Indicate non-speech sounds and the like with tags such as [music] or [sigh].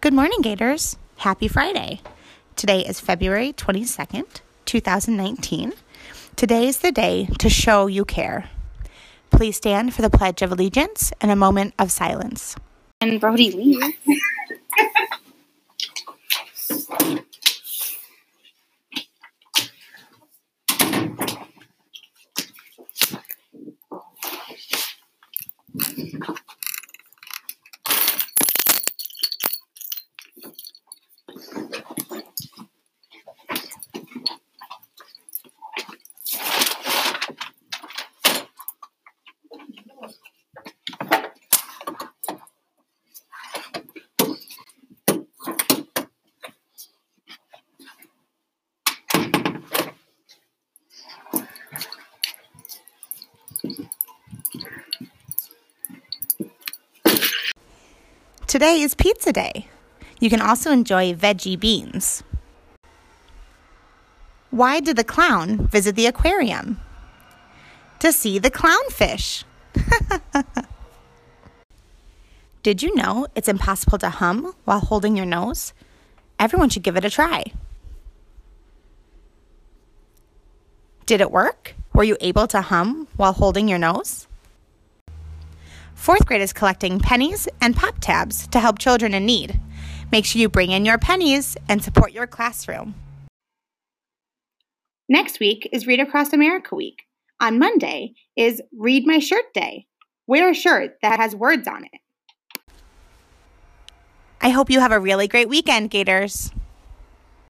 Good morning, Gators. Happy Friday. Today is February 22nd, 2019. Today is the day to show you care. Please stand for the Pledge of Allegiance and a moment of silence. And Brody leave. Today is pizza day. You can also enjoy veggie beans. Why did the clown visit the aquarium? To see the clownfish. [laughs] did you know it's impossible to hum while holding your nose? Everyone should give it a try. Did it work? Were you able to hum while holding your nose? Fourth grade is collecting pennies and pop tabs to help children in need. Make sure you bring in your pennies and support your classroom. Next week is Read Across America Week. On Monday is Read My Shirt Day. Wear a shirt that has words on it. I hope you have a really great weekend, Gators.